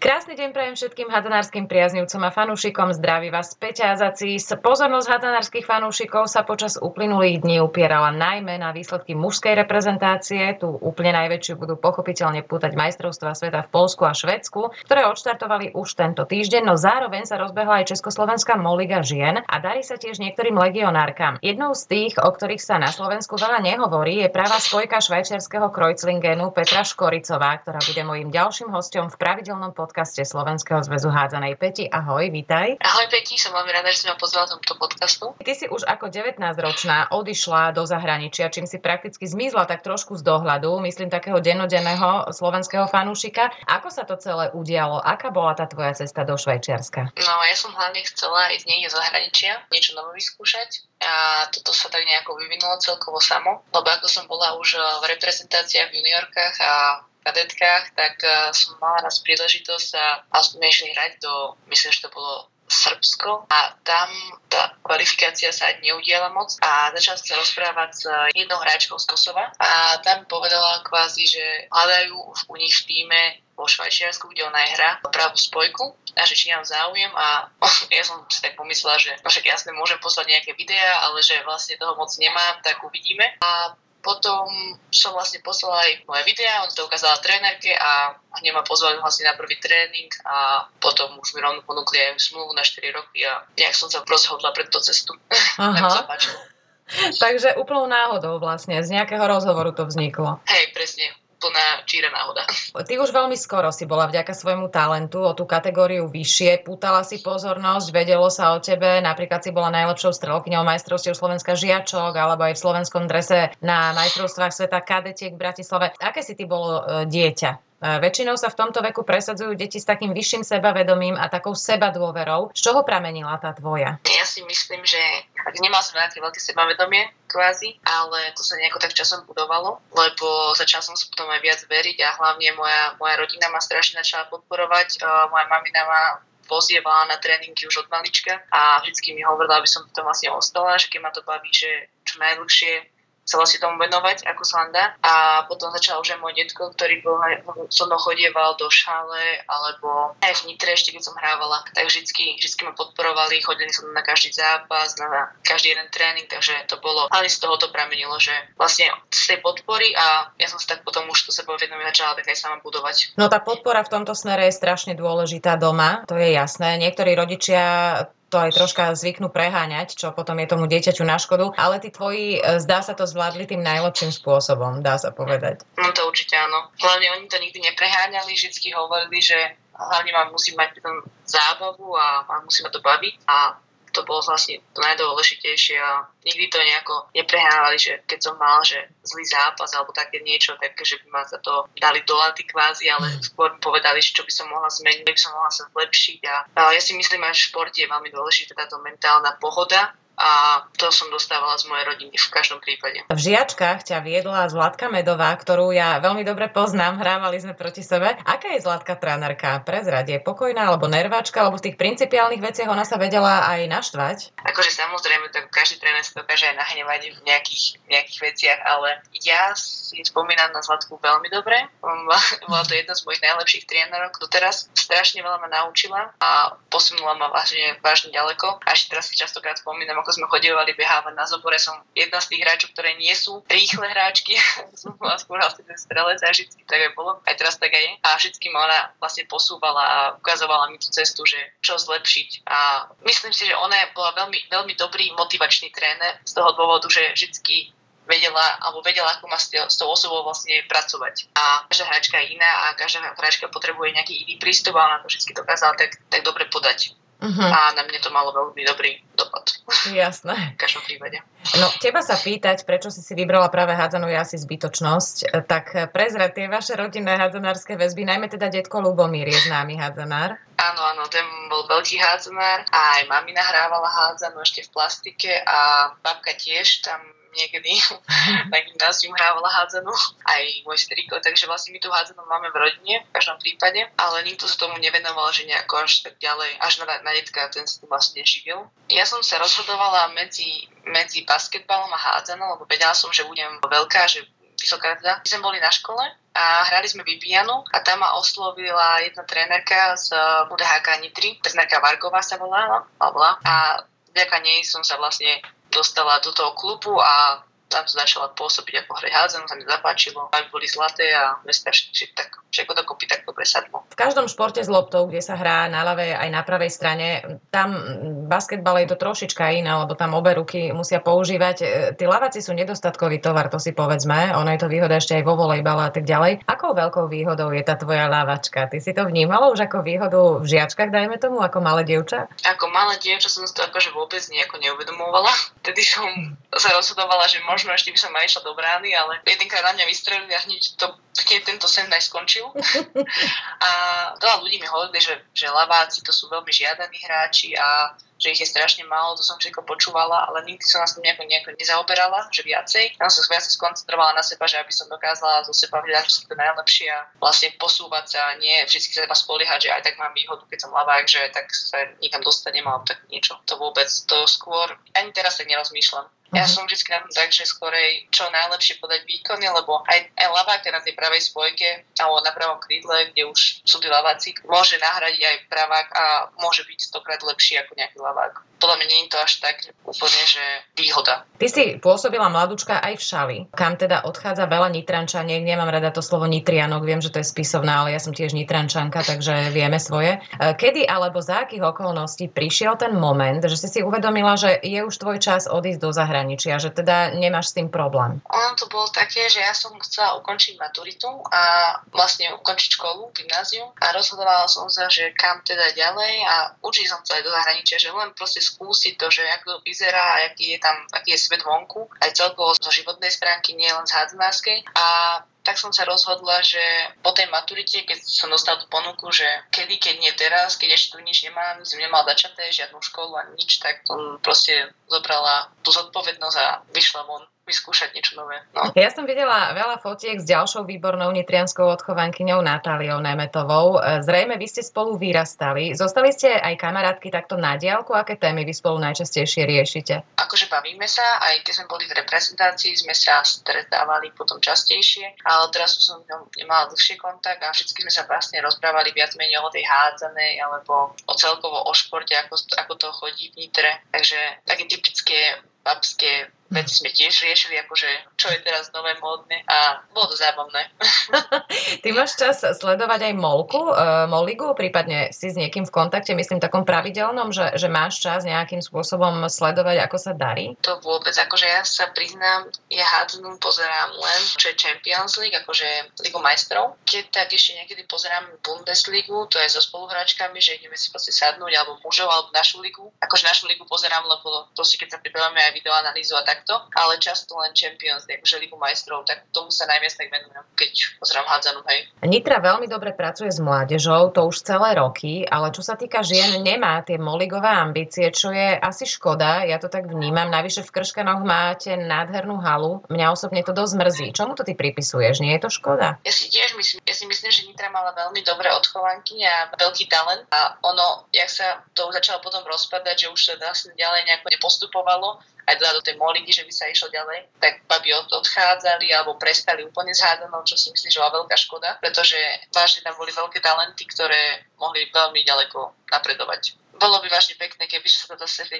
Krásny deň prajem všetkým hadzanárskym priaznivcom a fanúšikom. Zdraví vás Peťa S Pozornosť hadzanárskych fanúšikov sa počas uplynulých dní upierala najmä na výsledky mužskej reprezentácie. Tu úplne najväčšiu budú pochopiteľne pútať majstrovstva sveta v Polsku a Švedsku, ktoré odštartovali už tento týždeň, no zároveň sa rozbehla aj Československá moliga žien a darí sa tiež niektorým legionárkam. Jednou z tých, o ktorých sa na Slovensku veľa nehovorí, je práva spojka švajčiarského Kreuzlingenu Petra Škoricová, ktorá bude mojím ďalším hostom v pravidelnom pod podcaste Slovenského zväzu hádzanej Peti. Ahoj, vítaj. Ahoj Peti, som veľmi rada, že si ma pozvala tomto podcastu. Ty si už ako 19-ročná odišla do zahraničia, čím si prakticky zmizla tak trošku z dohľadu, myslím takého denodenného slovenského fanúšika. Ako sa to celé udialo? Aká bola tá tvoja cesta do Švajčiarska? No, ja som hlavne chcela ísť niekde zo zahraničia, niečo nové vyskúšať a toto sa tak nejako vyvinulo celkovo samo, lebo ako som bola už v reprezentáciách v juniorkách a kadetkách, tak uh, som mala raz príležitosť a, a sme išli hrať do, myslím, že to bolo Srbsko. A tam tá kvalifikácia sa neudiala moc a začala sa rozprávať s jednou hráčkou z Kosova. A tam povedala kvázi, že hľadajú u nich v týme vo Švajčiarsku, kde ona je hra, pravú spojku a že či mám záujem. A ja som si tak pomyslela, že no však jasne môžem poslať nejaké videá, ale že vlastne toho moc nemám, tak uvidíme. A potom som vlastne poslala aj moje videá, on to ukázala trénerke a hneď ma pozvali vlastne na prvý tréning a potom už mi rovno ponúkli aj smluvu na 4 roky a nejak som sa rozhodla pre tú cestu. Aha. Takže úplnou náhodou vlastne, z nejakého rozhovoru to vzniklo. Hej, presne plná číra náhoda. Ty už veľmi skoro si bola vďaka svojmu talentu o tú kategóriu vyššie, pútala si pozornosť, vedelo sa o tebe, napríklad si bola najlepšou strelkyňou majstrovstiev Slovenska žiačok alebo aj v slovenskom drese na majstrovstvách sveta kadetiek v Bratislave. Aké si ty bolo e, dieťa? Väčšinou sa v tomto veku presadzujú deti s takým vyšším sebavedomím a takou sebadôverou. Z čoho pramenila tá tvoja? Ja si myslím, že ak nemal som nejaké veľké sebavedomie, kvázi, ale to sa nejako tak časom budovalo, lebo začala som sa potom aj viac veriť a hlavne moja, moja rodina ma strašne začala podporovať. Moja mamina ma pozievala na tréningy už od malička a vždycky mi hovorila, aby som potom vlastne ostala, že keď ma to baví, že čo najdlhšie chcela si tomu venovať, ako sa dá. A potom začal už aj môj detko, ktorý bol, so mnou chodieval do šále, alebo aj v Nitre ešte, keď som hrávala, tak vždycky, vždycky ma podporovali, chodili som na každý zápas, na každý jeden tréning, takže to bolo, ale z toho to pramenilo, že vlastne z tej podpory a ja som sa tak potom už to sebou vedomie začala tak aj sama budovať. No tá podpora v tomto smere je strašne dôležitá doma, to je jasné. Niektorí rodičia to aj troška zvyknú preháňať, čo potom je tomu dieťaťu na škodu, ale tí tvoji, e, zdá sa to zvládli tým najlepším spôsobom, dá sa povedať. No to určite áno. Hlavne oni to nikdy nepreháňali, vždy hovorili, že hlavne mám musí mať zábavu a, a musí ma to baviť a to bolo vlastne to najdôležitejšie a nikdy to nejako neprehrávali, že keď som mal, že zlý zápas alebo také niečo, tak že by ma za to dali do laty kvázi, ale mm. skôr mi povedali, čo by som mohla zmeniť, by som mohla sa zlepšiť a, a ja si myslím, že v športe je veľmi dôležitá táto mentálna pohoda a to som dostávala z mojej rodiny v každom prípade. V žiačkách ťa viedla Zlatka Medová, ktorú ja veľmi dobre poznám, hrávali sme proti sebe. Aká je Zlatka trénerka? Prezrad je pokojná alebo nerváčka, alebo v tých principiálnych veciach ona sa vedela aj naštvať? Akože samozrejme, tak každý tréner sa dokáže aj nahnevať v nejakých, nejakých veciach, ale ja si spomínam na Zlatku veľmi dobre. Bola to jedna z mojich najlepších trénerov doteraz. Strašne veľa ma naučila a posunula ma vážne, vážne ďaleko. A ešte teraz si častokrát spomínam, ako sme chodevali behávať na zobore, som jedna z tých hráčov, ktoré nie sú rýchle hráčky, som bola skôr ten strelec a vždy tak aj bolo, aj teraz tak aj je. A vždy ma ona vlastne posúvala a ukazovala mi tú cestu, že čo zlepšiť. A myslím si, že ona bola veľmi, veľmi dobrý motivačný tréner z toho dôvodu, že vždy vedela, alebo vedela, ako má s, s tou osobou vlastne pracovať. A každá hráčka je iná a každá hráčka potrebuje nejaký iný prístup a ona to vždy dokázala tak, tak dobre podať. Uh-huh. A na mne to malo veľmi dobrý dopad. Jasné. V každom prípade. No, teba sa pýtať, prečo si si vybrala práve hádzanú, je asi zbytočnosť. Tak prezrať tie vaše rodinné hádzanárske väzby, najmä teda detko Lubomír je známy hádzanár. Áno, áno, ten bol veľký hádzanár a aj mami nahrávala hádzanú ešte v plastike a babka tiež tam niekedy na gymnázium hrávala hádzanú, aj môj striko, takže vlastne my tú hádzanú máme v rodine v každom prípade, ale nikto sa tomu nevenoval, že nejako až tak ďalej, až na, na detka ten sa vlastne živil. Ja som sa rozhodovala medzi, medzi basketbalom a hádzanou, lebo vedela som, že budem veľká, že vysoká teda. My sme boli na škole a hrali sme Vivianu a tam ma oslovila jedna trénerka z UDHK Nitry, trénerka Vargová sa volala, a vďaka nej som sa vlastne dostala do toho klubu a tam to začala pôsobiť ako hrať hádzanú, sa mi zapáčilo, aby boli zlaté a dneska tak všetko dokopy tak dobre sadlo. V každom športe s loptou, kde sa hrá na ľavej aj na pravej strane, tam basketbal je to trošička iné, lebo tam obe ruky musia používať. E, tí lavaci sú nedostatkový tovar, to si povedzme. Ono je to výhoda ešte aj vo volejbale a tak ďalej. Akou veľkou výhodou je tá tvoja lavačka? Ty si to vnímala už ako výhodu v žiačkách, dajme tomu, ako malé dievča? Ako malé dievča som si to akože vôbec nejako neuvedomovala. Tedy som sa rozhodovala, že možno ešte by som aj išla do brány, ale jedenkrát na mňa vystrelili a hneď to keď tento sen aj skončil. a veľa ľudí mi hovorili, že, že laváci to sú veľmi žiadaní hráči a že ich je strašne málo, to som všetko počúvala, ale nikdy som nás nejako, nejako nezaoberala, že viacej. Ja som sa viac skoncentrovala na seba, že aby som dokázala zo seba vydať všetko to najlepšie a vlastne posúvať sa, nie vždy sa seba spoliehať, že aj tak mám výhodu, keď som lavák, že tak sa nikam dostanem alebo tak niečo. To vôbec, to skôr, ani teraz tak nerozmýšľam. Ja mhm. som vždy na tom tak, že skorej čo najlepšie podať výkony, lebo aj, aj lavák na tej pravej spojke alebo na pravom krídle, kde už sú tí laváci, môže nahradiť aj pravák a môže byť stokrát lepší ako nejaký lavák podľa mňa nie je to až tak úplne, že výhoda. Ty si pôsobila mladúčka aj v Šali, kam teda odchádza veľa Nitrančaniek. Nemám rada to slovo Nitrianok, viem, že to je spisovná, ale ja som tiež Nitrančanka, takže vieme svoje. E, kedy alebo za akých okolností prišiel ten moment, že si si uvedomila, že je už tvoj čas odísť do zahraničia, že teda nemáš s tým problém? Ono to bolo také, že ja som chcela ukončiť maturitu a vlastne ukončiť školu, gymnázium a rozhodovala som sa, že kam teda ďalej a učiť som sa aj do zahraničia, že len proste skúsiť to, že ako to vyzerá a aký je tam, aký je svet vonku, aj celkovo zo životnej stránky, nie len z hádzanárskej. A tak som sa rozhodla, že po tej maturite, keď som dostala tú ponuku, že kedy, keď nie teraz, keď ešte tu nič nemám, som nemala začaté, žiadnu školu ani nič, tak som proste zobrala tú zodpovednosť a vyšla von vyskúšať niečo nové. No. Ja som videla veľa fotiek s ďalšou výbornou nitrianskou odchovankyňou Natáliou Nemetovou. E, zrejme vy ste spolu vyrastali. Zostali ste aj kamarátky takto na diálku? Aké témy vy spolu najčastejšie riešite? Akože bavíme sa, aj keď sme boli v reprezentácii, sme sa stretávali potom častejšie, ale teraz som nemala dlhšie kontakt a všetky sme sa vlastne rozprávali viac menej o tej hádzanej alebo o celkovo o športe, ako, ako to chodí v Nitre. Takže také typické babské veci sme tiež riešili, akože čo je teraz nové módne a bolo to zábavné. Ty máš čas sledovať aj Molku, uh, Moligu, prípadne si s niekým v kontakte, myslím takom pravidelnom, že, že máš čas nejakým spôsobom sledovať, ako sa darí? To vôbec, akože ja sa priznám, ja hádzanú pozerám len, čo je Champions League, akože Ligu majstrov. Keď tak ešte niekedy pozerám Bundesligu, to je so spoluhráčkami, že ideme si proste sadnúť, alebo mužov, alebo našu ligu. Akože našu ligu pozerám, lebo proste keď sa pripravíme aj videoanalýzu a tak takto, ale často len Champions League, že Ligu majstrov, tak tomu sa najviac tak venujem, keď pozerám hádzanú, hej. Nitra veľmi dobre pracuje s mládežou, to už celé roky, ale čo sa týka žien, nemá tie moligové ambície, čo je asi škoda, ja to tak vnímam. Navyše v Krškanoch máte nádhernú halu, mňa osobne to dosť mrzí. Čomu to ty pripisuješ, nie je to škoda? Ja si tiež myslím, ja si myslím, že Nitra mala veľmi dobré odchovanky a veľký talent a ono, jak sa to začalo potom rozpadať, že už sa vlastne ďalej nejako nepostupovalo, aj teda do tej moligy, že by sa išlo ďalej, tak babi odchádzali alebo prestali úplne s hádanou, čo si myslím, že bola veľká škoda, pretože vážne tam boli veľké talenty, ktoré mohli veľmi ďaleko napredovať. Bolo by vážne pekné, keby sa to zase v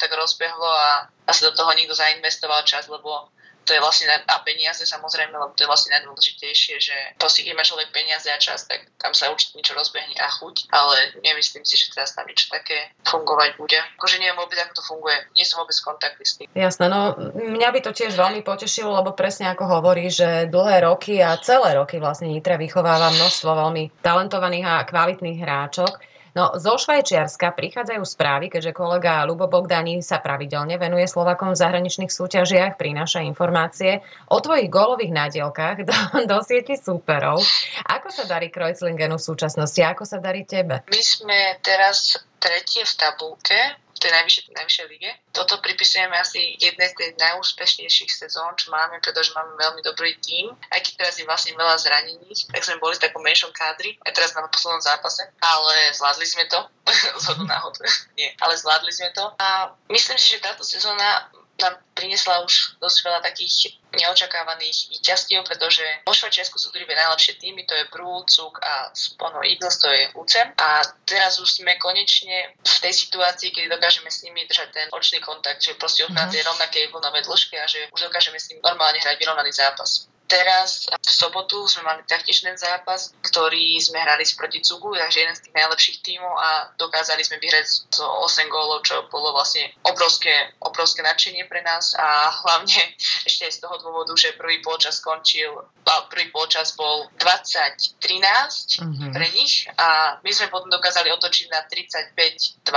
tak rozbehlo a, a sa do toho niekto zainvestoval čas, lebo to je vlastne a peniaze samozrejme, lebo to je vlastne najdôležitejšie, že proste keď má človek peniaze a čas, tak tam sa určite niečo rozbehne a chuť, ale nemyslím si, že teraz tam niečo také fungovať bude. Akože neviem vôbec, ako to funguje. Nie som vôbec kontaktný s tým. Jasné, no mňa by to tiež veľmi potešilo, lebo presne ako hovorí, že dlhé roky a celé roky vlastne Nitra vychováva množstvo veľmi talentovaných a kvalitných hráčok. No, zo Švajčiarska prichádzajú správy, keďže kolega Lubo Bogdani sa pravidelne venuje Slovakom v zahraničných súťažiach, prináša informácie o tvojich gólových nádielkách do, do sieti súperov. Ako sa darí Kreuzlingenu v súčasnosti? Ako sa darí tebe? My sme teraz tretie v tabulke v tej najvyššej, najvyššej lige. Toto pripisujeme asi jednej z tých najúspešnejších sezón, čo máme, pretože máme veľmi dobrý tím. Aj keď teraz je vlastne veľa zranených, tak sme boli v takom menšom kádri, aj teraz na poslednom zápase, ale zvládli sme to. Zhodu náhod. Nie, ale zvládli sme to. A myslím si, že táto sezóna nám priniesla už dosť veľa takých neočakávaných víťazstiev, pretože vo Švajčiarsku sú dve najlepšie týmy, to je Brú, Cuk a Spono Eagles, to je UCEM. A teraz už sme konečne v tej situácii, kedy dokážeme s nimi držať ten očný kontakt, že proste od mm-hmm. tej rovnakej vlnovej dĺžke a že už dokážeme s nimi normálne hrať vyrovnaný zápas. Teraz v sobotu sme mali taktiež ten zápas, ktorý sme hrali proti Cugu, takže jeden z tých najlepších tímov a dokázali sme vyhrať zo 8 gólov, čo bolo vlastne obrovské, obrovské nadšenie pre nás a hlavne ešte aj z toho dôvodu, že prvý počas skončil, prvý počas bol 20-13 mm-hmm. pre nich a my sme potom dokázali otočiť na 35-27,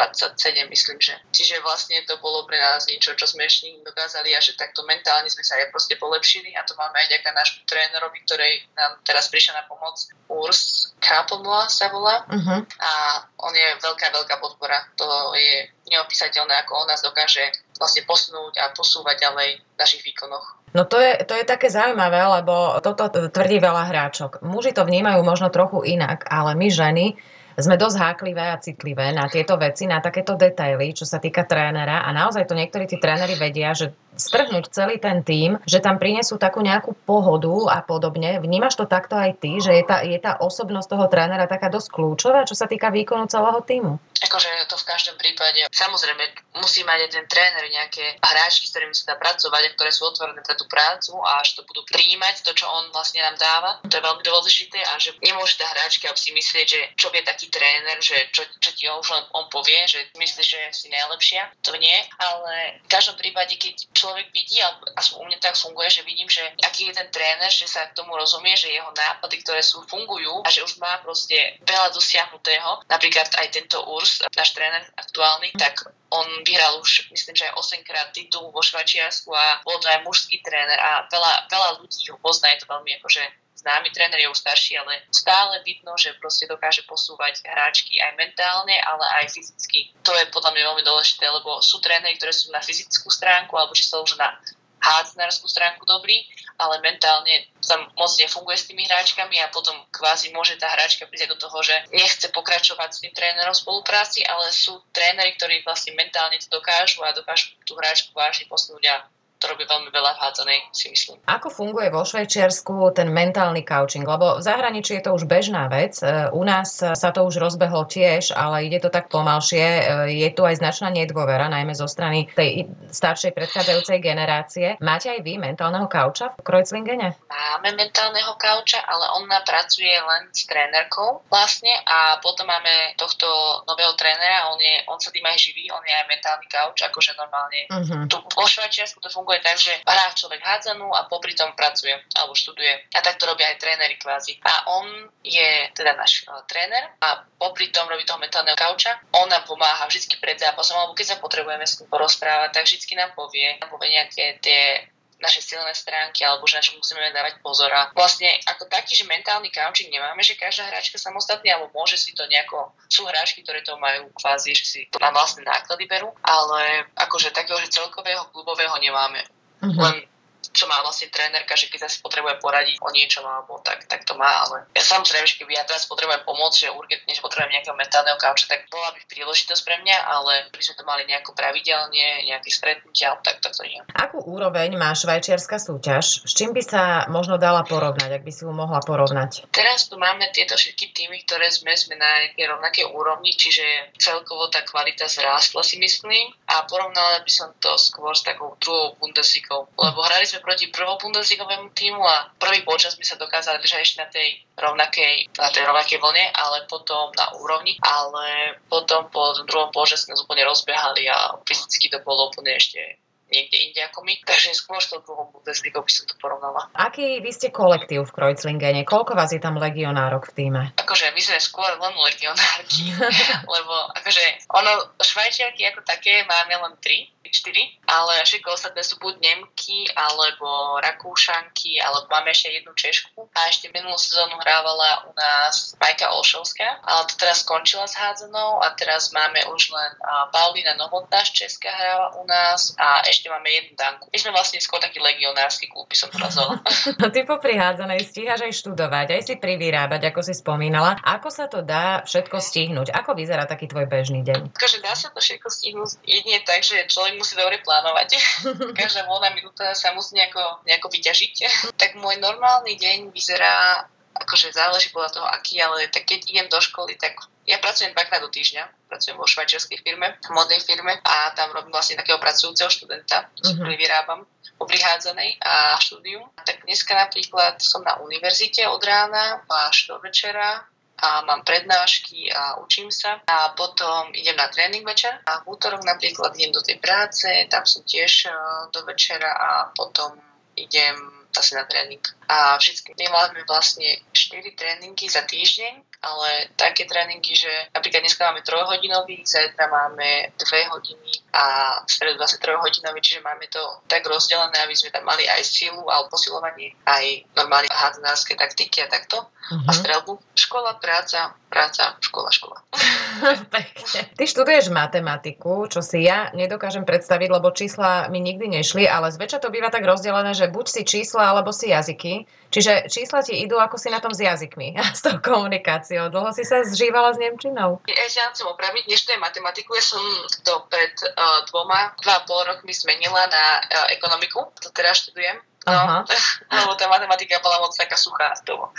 myslím, že. Čiže vlastne to bolo pre nás niečo, čo sme ešte dokázali a že takto mentálne sme sa aj proste polepšili a to máme aj ďaká nášmu trénerovi, ktorý nám teraz prišiel na pomoc. Urs Kapomla sa volá uh-huh. a on je veľká, veľká podpora. To je neopísateľné, ako on nás dokáže vlastne posunúť a posúvať ďalej v našich výkonoch. No to je, to je také zaujímavé, lebo toto tvrdí veľa hráčok. Muži to vnímajú možno trochu inak, ale my ženy sme dosť háklivé a citlivé na tieto veci, na takéto detaily, čo sa týka trénera a naozaj to niektorí tí tréneri vedia, že strhnúť celý ten tým, že tam prinesú takú nejakú pohodu a podobne. Vnímaš to takto aj ty, že je tá, je tá osobnosť toho trénera taká dosť kľúčová, čo sa týka výkonu celého týmu? Akože to v každom prípade. Samozrejme, musí mať aj ten tréner nejaké hráčky, s ktorými sa dá pracovať a ktoré sú otvorené pre tú prácu a že to budú príjmať, to, čo on vlastne nám dáva. To je veľmi dôležité a že nemôže tá hráčka si myslieť, že čo vie taký tréner, že čo, čo ti on už len on povie, že myslí, že si najlepšia. To nie, ale v každom prípade, keď človek vidí, aspoň u mňa tak funguje, že vidím, že aký je ten tréner, že sa k tomu rozumie, že jeho nápady, ktoré sú, fungujú a že už má proste veľa dosiahnutého. Napríklad aj tento Urs, náš tréner aktuálny, tak on vyhral už, myslím, že aj 8 krát titul vo Švačiarsku a bol to aj mužský tréner a veľa, veľa ľudí ho pozná, je to veľmi akože známy tréner, je už starší, ale stále vidno, že proste dokáže posúvať hráčky aj mentálne, ale aj fyzicky. To je podľa mňa veľmi dôležité, lebo sú tréneri, ktoré sú na fyzickú stránku alebo či sú už na hádzanárskú stránku dobrý, ale mentálne tam moc nefunguje s tými hráčkami a potom kvázi môže tá hráčka prísť do toho, že nechce pokračovať s tým trénerom v spolupráci, ale sú tréneri, ktorí vlastne mentálne to dokážu a dokážu tú hráčku vážne posunúť a to robí veľmi veľa hádzanej, si myslím. Ako funguje vo Švajčiarsku ten mentálny coaching? Lebo v zahraničí je to už bežná vec. E, u nás sa to už rozbehlo tiež, ale ide to tak pomalšie. E, je tu aj značná nedôvera, najmä zo strany tej staršej predchádzajúcej generácie. Máte aj vy mentálneho kauča v Kreuzlingene? Máme mentálneho kauča, ale on pracuje len s trénerkou vlastne a potom máme tohto nového trénera, on, je, on sa tým aj živí, on je aj mentálny kauč, akože normálne. Uh-huh. Tu vo Švajčiarsku to funguje funguje tak, že hrá človek hádzanú a popri tom pracuje alebo študuje. A tak to robia aj tréneri kvázi. A on je teda náš uh, tréner a popri tom robí toho mentálneho kauča. On nám pomáha vždy pred zápasom, alebo keď sa potrebujeme s ním porozprávať, tak vždy nám povie, nám povie nejaké tie naše silné stránky alebo že na čo musíme dávať pozor. A vlastne ako taký, že mentálny coaching nemáme, že každá hráčka samostatne alebo môže si to nejako, sú hráčky, ktoré to majú kvázi, že si to na vlastné náklady berú, ale akože takého, že celkového klubového nemáme. Uh-huh. Len čo má vlastne trénerka, že keď sa potrebuje poradiť o niečom alebo tak, tak to má, ale ja samozrejme, že keby ja teraz potrebujem pomôcť, že urgentne, že potrebujem nejakého mentálneho kauča, tak bola by príležitosť pre mňa, ale by sme to mali nejako pravidelne, nejaké stretnutia, tak, tak to nie. Akú úroveň má švajčiarska súťaž? S čím by sa možno dala porovnať, ak by si ju mohla porovnať? Teraz tu máme tieto všetky týmy, ktoré sme, sme na nejakej rovnakej úrovni, čiže celkovo tá kvalita zrástla si myslím a porovnala by som to skôr s takou druhou Bundesligou, lebo hrali sme proti prvom Bundesligovému týmu a prvý počas sme sa dokázali držať ešte na tej rovnakej, na tej rovnakej vlne, ale potom na úrovni, ale potom po druhom počas sme úplne rozbehali a fyzicky to bolo úplne ešte niekde inde ako my. Takže skôr s tou druhou Bundesligou by som to porovnala. Aký vy ste kolektív v Kreuzlingene? Koľko vás je tam legionárok v týme? Akože my sme skôr len legionárky, lebo akože ono, švajčiarky ako také máme len tri, 4, ale všetko ostatné sú buď Nemky, alebo Rakúšanky, alebo máme ešte jednu Češku. A ešte minulú sezónu hrávala u nás Majka Olšovská, ale to teraz skončila s hádzanou a teraz máme už len Paulina Novotná z Česka hráva u nás a ešte ešte máme jednu danku. My sme vlastne skôr taký legionársky klub, by som nazvala. no ty popri hádzanej stíhaš aj študovať, aj si privyrábať, ako si spomínala. Ako sa to dá všetko stihnúť? Ako vyzerá taký tvoj bežný deň? Takže dá sa to všetko stihnúť jedine tak, že človek musí dobre plánovať. Každá voľná minúta sa musí nejako, nejako vyťažiť. tak môj normálny deň vyzerá akože záleží podľa toho, aký, ale tak keď idem do školy, tak ja pracujem dvakrát do týždňa, pracujem vo švajčiarskej firme, modnej firme a tam robím vlastne takého pracujúceho študenta, uh-huh. vyrábam obrihádzanej a štúdium. Tak dneska napríklad som na univerzite od rána až do večera a mám prednášky a učím sa a potom idem na tréning večer a v útorok napríklad idem do tej práce, tam som tiež e, do večera a potom idem asi na tréning. A všetky my máme vlastne 4 tréningy za týždeň, ale také tréningy, že napríklad dneska máme trojhodinový, zajtra máme 2 hodiny a v stredu 23 hodinový, čiže máme to tak rozdelené, aby sme tam mali aj silu a posilovanie, aj normálne hádzanárske taktiky a takto. Uh-huh. A strelbu. Škola, práca, práca, škola, škola. Ty študuješ matematiku, čo si ja nedokážem predstaviť, lebo čísla mi nikdy nešli, ale zväčša to býva tak rozdelené, že buď si čísla, alebo si jazyky. Čiže čísla ti idú ako si na tom s jazykmi a s tou komunikáciou. Dlho si sa zžívala s Nemčinou? Ja sa chcem opraviť, je matematiku, ja som to pred uh, dvoma, dva a pol rokmi zmenila na uh, ekonomiku, to teraz študujem No, Aha. lebo tá matematika bola moc taká suchá z toho.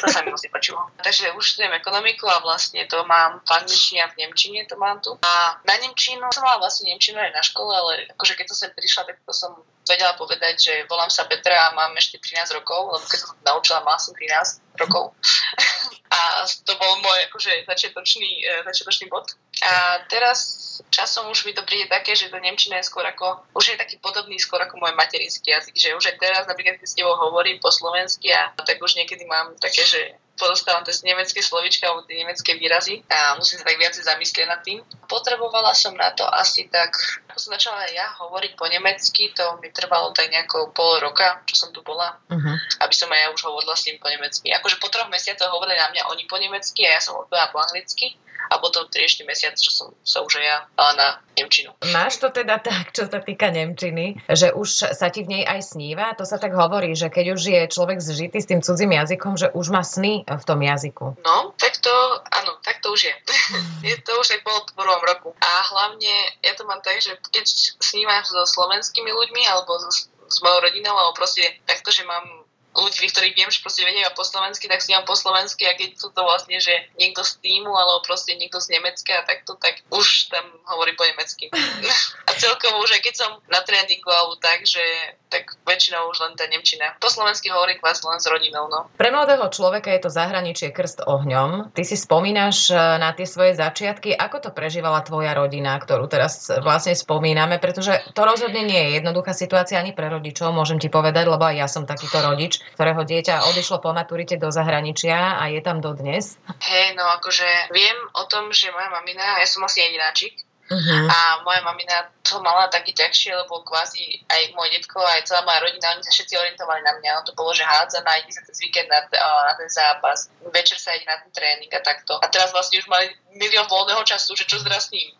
To sa mi moc nepačilo. Takže už študujem ekonomiku a vlastne to mám v angličtine a v nemčine to mám tu. A na nemčinu som mala vlastne nemčinu aj na škole, ale akože keď som sem prišla, tak to som vedela povedať, že volám sa Petra a mám ešte 13 rokov, lebo keď som to naučila, mala som 13 rokov. a to bol môj akože začiatočný, e, začiatočný bod. A teraz časom už mi to príde také, že to Nemčina je skôr ako, už je taký podobný skôr ako môj materinský jazyk, že už aj teraz napríklad keď s tebou hovorím po slovensky a tak už niekedy mám také, že porozprávam tie nemecké slovička alebo tie nemecké výrazy a musím sa tak viacej zamyslieť nad tým. Potrebovala som na to asi tak, ako som začala ja hovoriť po nemecky, to mi trvalo tak nejako pol roka, čo som tu bola, uh-huh. aby som aj ja už hovorila s tým po nemecky. Akože po troch mesiacoch hovorili na mňa oni po nemecky a ja som odpovedala po anglicky a potom ešte mesiac, čo som sa už ja dala na Nemčinu. Máš to teda tak, čo sa týka Nemčiny, že už sa ti v nej aj sníva? To sa tak hovorí, že keď už je človek zžitý s tým cudzím jazykom, že už má sny v tom jazyku. No, tak to, áno, tak to už je. je to už aj v prvom roku. A hlavne ja to mám tak, že keď snívam so slovenskými ľuďmi alebo s, s mojou rodinou, alebo proste takto, že mám ľudí, ktorí viem, že proste vedia po slovensky, tak si mám po slovensky a keď sú to vlastne, že niekto z týmu alebo proste niekto z Nemecka a takto, tak už tam hovorí po nemecky. a celkovo už aj keď som na tréningu alebo tak, že tak väčšinou už len tá Nemčina. Po slovensky hovorím vlastne len s rodinou. No. Pre mladého človeka je to zahraničie krst ohňom. Ty si spomínaš e, na tie svoje začiatky. Ako to prežívala tvoja rodina, ktorú teraz vlastne spomíname? Pretože to rozhodne nie je jednoduchá situácia ani pre rodičov, môžem ti povedať, lebo aj ja som takýto rodič ktorého dieťa odišlo po maturite do zahraničia a je tam dodnes? Hej, no akože viem o tom, že moja mamina, ja som asi jedináčik, Uh-huh. A moja mamina to mala taký ťažšie, lebo kvázi aj môj detko, aj celá moja rodina, oni sa všetci orientovali na mňa. No to bolo, že hádza, ide sa cez víkend na, na ten zápas, večer sa ide na ten tréning a takto. A teraz vlastne už mali milión voľného času, že čo zdrav s ním.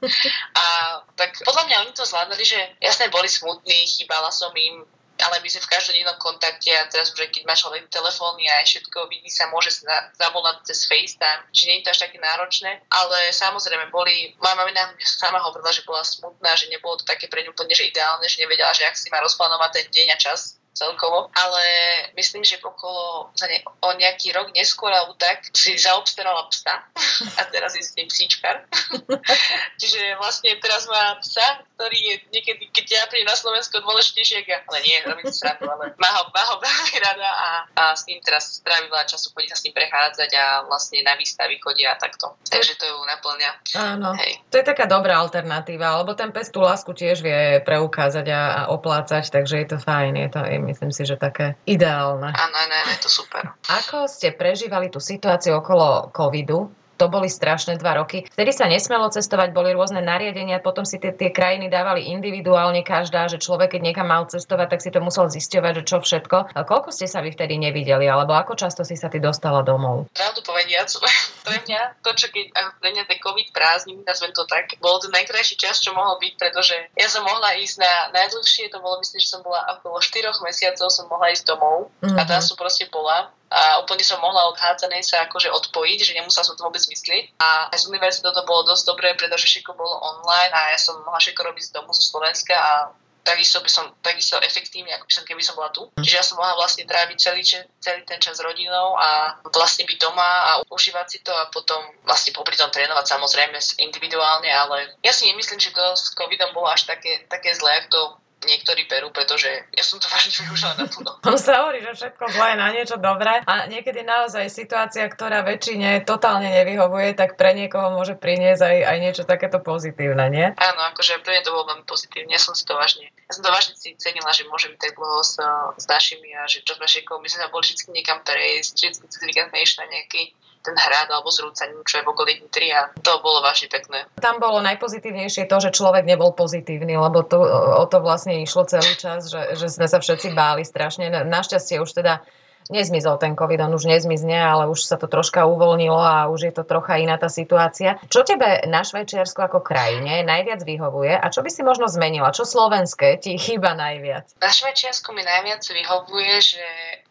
a tak podľa mňa oni to zvládali, že jasne boli smutní, chýbala som im, ale my sme v každodennom kontakte a teraz už keď máš len telefóny a všetko vidí sa, môže sa zavolať cez FaceTime, čiže nie je to až také náročné, ale samozrejme boli, moja mamina sama hovorila, že bola smutná, že nebolo to také pre ňu úplne že ideálne, že nevedela, že ak si má rozplánovať ten deň a čas, celkovo, ale myslím, že okolo ne, o nejaký rok neskôr alebo tak si zaobstarala psa a teraz je s ním psíčkar. Čiže vlastne teraz má psa, ktorý je niekedy, keď ja prídem na Slovensko dôležitejšie, ale nie, robím si srandu, ale má ho, má ho veľmi rada a, a s ním teraz strávi veľa času, chodí sa s ním prechádzať a vlastne na výstavy chodia a takto. Takže to ju naplňa. Áno, Hej. to je taká dobrá alternatíva, lebo ten pes tú lásku tiež vie preukázať a, a oplácať, takže je to fajn, je to, je, myslím si, že také ideálne. Áno, áno, je to super. Ako ste prežívali tú situáciu okolo covidu? to boli strašné dva roky. Vtedy sa nesmelo cestovať, boli rôzne nariadenia, potom si tie, tie krajiny dávali individuálne každá, že človek, keď niekam mal cestovať, tak si to musel zisťovať, že čo všetko. A koľko ste sa vy vtedy nevideli, alebo ako často si sa ty dostala domov? Pravdu povediac, pre mňa, to čo keď, ako pre mňa ten COVID prázdnin, nazvem to tak, bol to najkrajší čas, čo mohol byť, pretože ja som mohla ísť na najdlhšie, to bolo myslím, že som bola okolo 4 mesiacov, som mohla ísť domov mm-hmm. a tam som proste bola a úplne som mohla od hádzanej sa akože odpojiť, že nemusela som to vôbec myslieť. A z univerzitou to bolo dosť dobré, pretože všetko bolo online a ja som mohla všetko robiť z domu zo Slovenska a takisto by som takisto efektívne, ako by som, keby som bola tu. Čiže ja som mohla vlastne tráviť celý, celý ten čas s rodinou a vlastne byť doma a užívať si to a potom vlastne popri tom trénovať samozrejme individuálne, ale ja si nemyslím, že to s covidom bolo až také, také zlé, ako to niektorí perú, pretože ja som to vážne využila na plno. On sa hovorí, že všetko zlé na niečo dobré a niekedy naozaj situácia, ktorá väčšine totálne nevyhovuje, tak pre niekoho môže priniesť aj, aj niečo takéto pozitívne, nie? Áno, akože pre mňa to bolo veľmi pozitívne. Ja som si to vážne, ja som to vážne si cenila, že môžem tak dlho s, s našimi a že čo sme my sme sa boli vždy niekam prejsť, vždy sme išli na nejaký ten hrad alebo zrúcaním, čo je v okolí Nitry a to bolo vážne pekné. Tam bolo najpozitívnejšie to, že človek nebol pozitívny, lebo to, o to vlastne išlo celý čas, že, že sme sa všetci báli strašne. Našťastie už teda nezmizol ten COVID, on už nezmizne, ale už sa to troška uvoľnilo a už je to trocha iná tá situácia. Čo tebe na Švajčiarsku ako krajine najviac vyhovuje a čo by si možno zmenila? Čo slovenské ti chýba najviac? Na Švajčiarsku mi najviac vyhovuje, že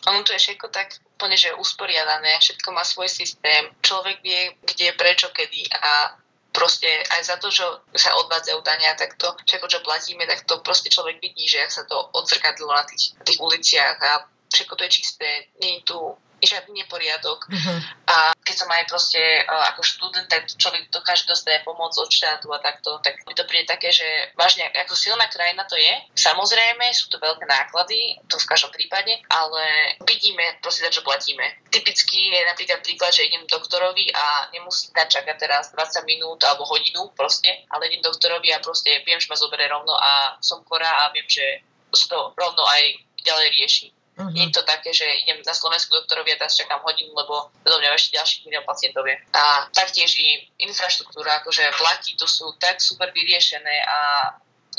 ono tu je všetko tak úplne, že usporiadané, všetko má svoj systém, človek vie, kde, prečo, kedy a proste aj za to, že sa odvádzajú dania, tak to všetko, čo platíme, tak to proste človek vidí, že ak sa to odzrkadlo na tých, tých uliciach a všetko to je čisté, nie je tu žiadny neporiadok. Uh-huh. A som aj proste uh, ako študent, tak človek dokáže dostať pomoc od štátu a takto, tak mi to príde také, že vážne ako silná krajina to je. Samozrejme, sú to veľké náklady, to v každom prípade, ale vidíme proste, čo platíme. Typicky je napríklad príklad, že idem doktorovi a nemusím tam čakať teraz 20 minút alebo hodinu proste, ale idem doktorovi a proste viem, že ma zoberie rovno a som chorá a viem, že to rovno aj ďalej rieši. Uh-huh. Nie je to také, že idem na Slovensku doktorovi a teraz čakám hodinu, lebo do mňa ešte ďalších milión pacientov je. A taktiež i infraštruktúra, akože vlaky tu sú tak super vyriešené a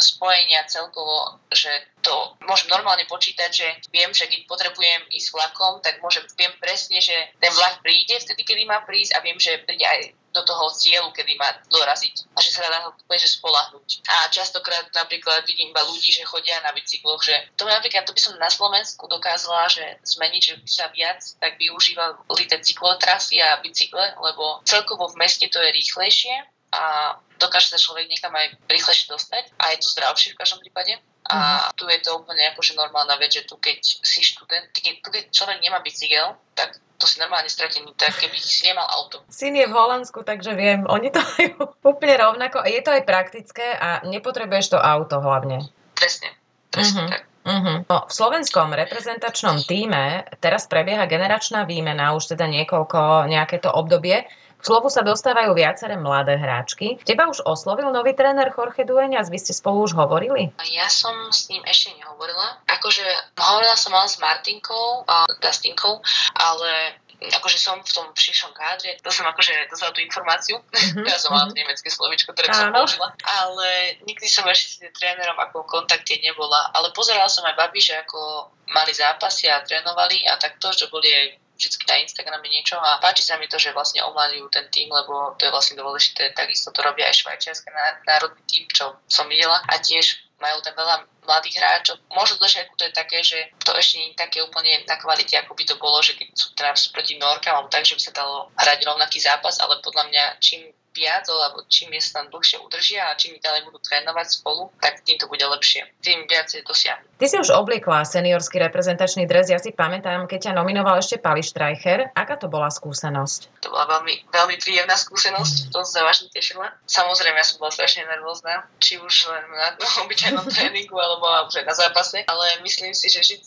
spojenia celkovo, že to môžem normálne počítať, že viem, že keď potrebujem ísť vlakom, tak môžem, viem presne, že ten vlak príde vtedy, kedy má prísť a viem, že príde aj do toho cieľu, kedy má doraziť a že sa dá že spolahnuť. A častokrát napríklad vidím iba ľudí, že chodia na bicykloch, že to napríklad to by som na Slovensku dokázala, že zmeniť, že by sa viac tak využívali tie cyklotrasy a bicykle, lebo celkovo v meste to je rýchlejšie a dokáže sa človek niekam aj rýchlejšie dostať a je to zdravšie v každom prípade. A uh-huh. tu je to úplne akože normálna vec, že tu keď si študent, keď, tu keď človek nemá bicykel, tak to si normálne stratený, tak keby si nemal auto. Syn je v Holandsku, takže viem, oni to majú úplne rovnako. Je to aj praktické a nepotrebuješ to auto hlavne. Presne, presne uh-huh. tak. Uh-huh. No, v slovenskom reprezentačnom týme teraz prebieha generačná výmena, už teda niekoľko, nejaké to obdobie. K slovu sa dostávajú viaceré mladé hráčky. Teba už oslovil nový tréner Jorge Dueňas? Vy ste spolu už hovorili? Ja som s ním ešte nehovorila. Akože hovorila som ale s Martinkou, uh, Dustinkou, ale akože som v tom širšom kádre, to som akože dostala tú informáciu, mm-hmm. ja som mala to nemecké slovičko, ktoré som použila, ale nikdy som ešte s trénerom ako v kontakte nebola, ale pozerala som aj babi, že ako mali zápasy a trénovali a takto, že boli aj vždy na Instagrame niečo a páči sa mi to, že vlastne omladujú ten tým, lebo to je vlastne dôležité, takisto to robia aj švajčiarske národný tým, čo som videla a tiež majú tam veľa mladých hráčov. Možno do začiatku to je také, že to ešte nie je také úplne na kvalite, ako by to bolo, že keď sú teraz proti Norkám, alebo tak, že by sa dalo hrať rovnaký zápas, ale podľa mňa čím viac, alebo čím je tam dlhšie udržia a čím ďalej budú trénovať spolu, tak tým to bude lepšie. Tým viac je dosiahnu. Ty si už obliekla seniorský reprezentačný dres, ja si pamätám, keď ťa nominoval ešte Pali Štrajcher. Aká to bola skúsenosť? To bola veľmi, veľmi príjemná skúsenosť, to sa vážne tešila. Samozrejme, ja som bola strašne nervózna, či už len na no, obyčajnom tréningu, alebo už aj na zápase, ale myslím si, že vždy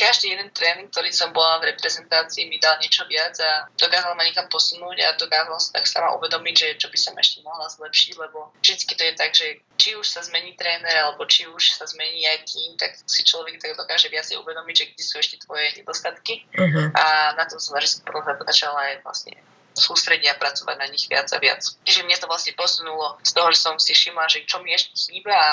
každý jeden tréning, ktorý som bola v reprezentácii, mi dal niečo viac a dokázal ma niekam posunúť a dokázal sa tak sama uvedomiť, že čo by som ešte mohla zlepšiť, lebo vždy to je tak, že či už sa zmení tréner, alebo či už sa zmení aj tým, tak si človek tak dokáže viacej uvedomiť, že kde sú ešte tvoje nedostatky uh-huh. a na tom som že som začala aj vlastne sústrediť a pracovať na nich viac a viac. Čiže mne to vlastne posunulo z toho, že som si všimla, že čo mi ešte chýba a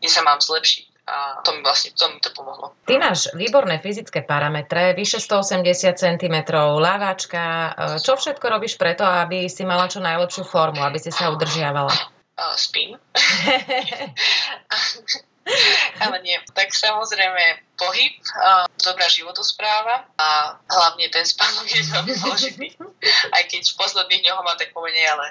kde sa mám zlepšiť. A to mi vlastne to, mi to pomohlo. Ty máš výborné fyzické parametre, vyše 180 cm, lávačka. Čo všetko robíš preto, aby si mala čo najlepšiu formu, aby si sa udržiavala? Uh, spím. Ale nie. Tak samozrejme pohyb, uh, dobrá životospráva a hlavne ten spánok je veľmi dôležitý. Aj keď v posledných dňoch mám tak pomenej, ale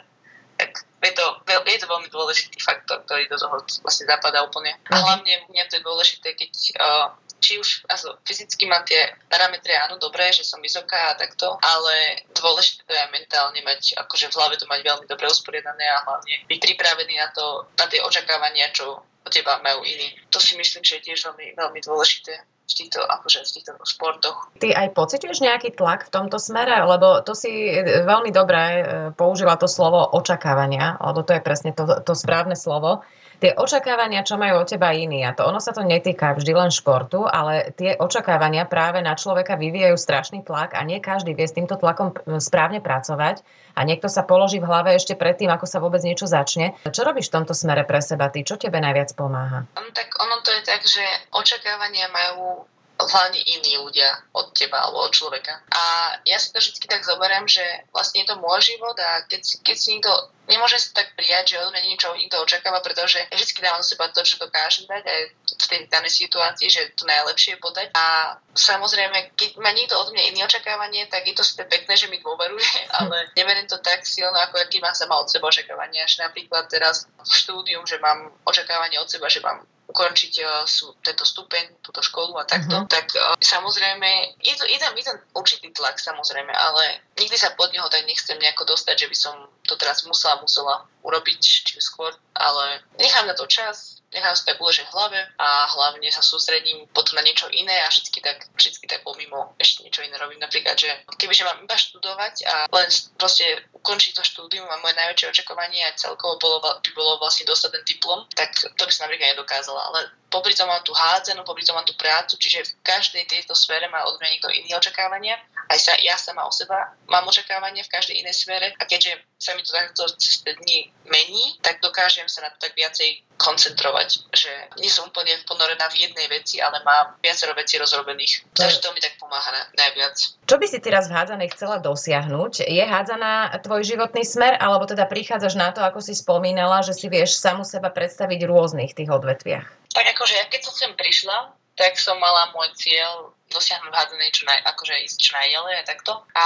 je to, je to veľmi dôležitý faktor, ktorý do toho vlastne zapadá úplne. A mhm. hlavne mňa to je dôležité, keď uh, či už also, fyzicky mám tie parametre, áno, dobré, že som vysoká a takto, ale dôležité to je mentálne mať, akože v hlave to mať veľmi dobre usporiadané a hlavne byť pripravený na to, na tie očakávania, čo od teba majú iní. To si myslím, že je tiež veľmi, veľmi dôležité v týchto, akože v týchto športoch. Ty aj pociťuješ nejaký tlak v tomto smere? Lebo to si veľmi dobre e, použila to slovo očakávania, lebo to je presne to, to správne slovo tie očakávania, čo majú od teba iní, a to ono sa to netýka vždy len športu, ale tie očakávania práve na človeka vyvíjajú strašný tlak a nie každý vie s týmto tlakom správne pracovať a niekto sa položí v hlave ešte predtým, ako sa vôbec niečo začne. Čo robíš v tomto smere pre seba ty? Čo tebe najviac pomáha? Tak ono to je tak, že očakávania majú hlavne iní ľudia od teba alebo od človeka. A ja si to vždy tak zoberiem, že vlastne je to môj život a keď, keď si niekto nemôže si tak prijať, že od mňa niečo nikto očakáva, pretože vždy dávam seba to, čo dokážem dať aj v tej danej situácii, že to najlepšie podať. A samozrejme, keď má niekto od mňa iné očakávanie, tak je to ste pekné, že mi dôveruje, ale neverím to tak silno, ako aký mám sama od seba očakávania. Až napríklad teraz v štúdium, že mám očakávanie od seba, že mám ukončiť uh, sú, tento stupeň, túto školu a takto, uh-huh. tak uh, samozrejme, je, to, je, tam, je tam určitý tlak samozrejme, ale nikdy sa pod neho tak nechcem nejako dostať, že by som to teraz musela, musela urobiť či skôr, ale nechám na to čas, nechám si tak uložiť hlave a hlavne sa sústredím potom na niečo iné a vždy tak, vždy tak pomimo ešte niečo iné robím. Napríklad, že kebyže mám iba študovať a len proste ukončiť to štúdium a moje najväčšie očakovanie a celkovo bolo, by bolo vlastne dostať ten diplom, tak to by som napríklad nedokázala. Ale popri tom mám tú hádzanú, popri tom mám tú prácu, čiže v každej tejto sfére má od mňa niekto iný očakávania. Aj sa, ja sama o seba mám očakávania v každej inej sfére a keďže sa mi to takto cez dni mení, tak dokážem sa na to tak viacej koncentrovať, že nie som úplne ponorená v jednej veci, ale mám viacero vecí rozrobených. Takže to mi tak pomáha najviac. Čo by si teraz v hádzanej chcela dosiahnuť? Je hádzaná tvoj životný smer, alebo teda prichádzaš na to, ako si spomínala, že si vieš samu seba predstaviť v rôznych tých odvetviach? Tak akože ja keď som sem prišla, tak som mala môj cieľ dosiahnuť hádzanej čo naj, akože ísť čo najďalej a takto. A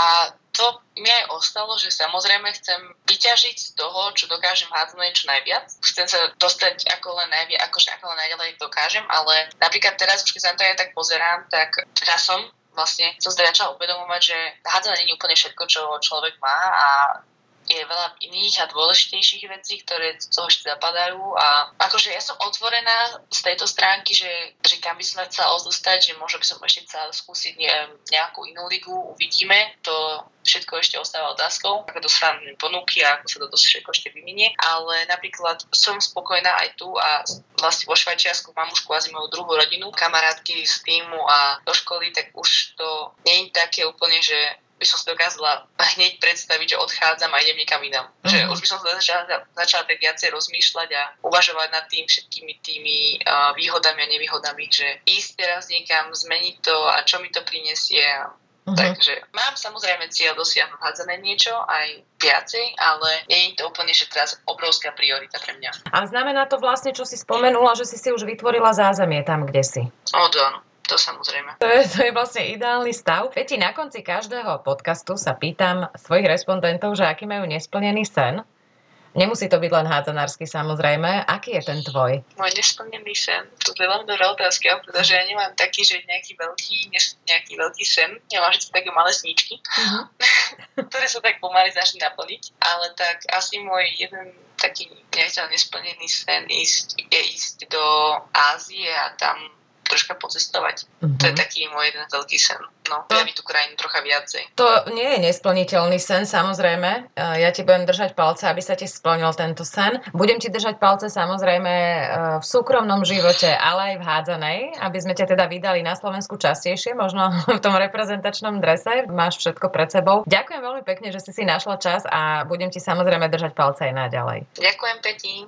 to mi aj ostalo, že samozrejme chcem vyťažiť z toho, čo dokážem hádzanej čo najviac. Chcem sa dostať ako len najviac, akože ako len najďalej dokážem, ale napríklad teraz, už keď sa na to aj tak pozerám, tak teraz som vlastne som sa začala uvedomovať, že hádzané nie je úplne všetko, čo človek má a je veľa iných a dôležitejších vecí, ktoré z toho ešte zapadajú a akože ja som otvorená z tejto stránky, že, že kam by som chcela dostať, že možno by som ešte chcela skúsiť neviem, nejakú inú ligu, uvidíme, to všetko ešte ostáva otázkou, ako dostanem ponuky a ako sa to dosť všetko ešte vyminie, ale napríklad som spokojná aj tu a vlastne vo Švajčiarsku mám už kvázi moju druhú rodinu, kamarátky z týmu a do školy, tak už to nie je také úplne, že by som si dokázala hneď predstaviť, že odchádzam a idem niekam inám. Mm-hmm. Že už by som začala, začala tak viacej rozmýšľať a uvažovať nad tým všetkými tými uh, výhodami a nevýhodami, že ísť teraz niekam, zmeniť to a čo mi to prinesie. Mm-hmm. Takže mám samozrejme cieľ dosiahnuť hádzané niečo, aj viacej, ale nie je to úplne, že teraz obrovská priorita pre mňa. A znamená to vlastne, čo si spomenula, že si si už vytvorila zázemie tam, kde si? O, to áno. To samozrejme. To je, to je vlastne ideálny stav. Viete, na konci každého podcastu sa pýtam svojich respondentov, že aký majú nesplnený sen. Nemusí to byť len hádzanársky samozrejme. Aký je ten tvoj? Môj nesplnený sen? To je veľmi dobrá otázka, pretože ja nemám taký, že nejaký veľký, nejaký veľký sen. Ja mám vždy také malé sníčky, uh-huh. ktoré sa tak pomaly začne naplniť. Ale tak asi môj jeden taký nechťa nesplnený sen ísť, je ísť do Ázie a tam troška pocestovať. Uh-huh. To je mhm. taký môj jeden veľký sen. No, ja tú krajinu trocha viacej. To nie je nesplniteľný sen, samozrejme. E, ja ti budem držať palce, aby sa ti splnil tento sen. Budem ti držať palce samozrejme e, v súkromnom živote, ale aj v hádzanej, aby sme ťa teda vydali na Slovensku častejšie, možno v tom reprezentačnom drese. Máš všetko pred sebou. Ďakujem veľmi pekne, že si si našla čas a budem ti samozrejme držať palce aj naďalej. Ďakujem, Peti.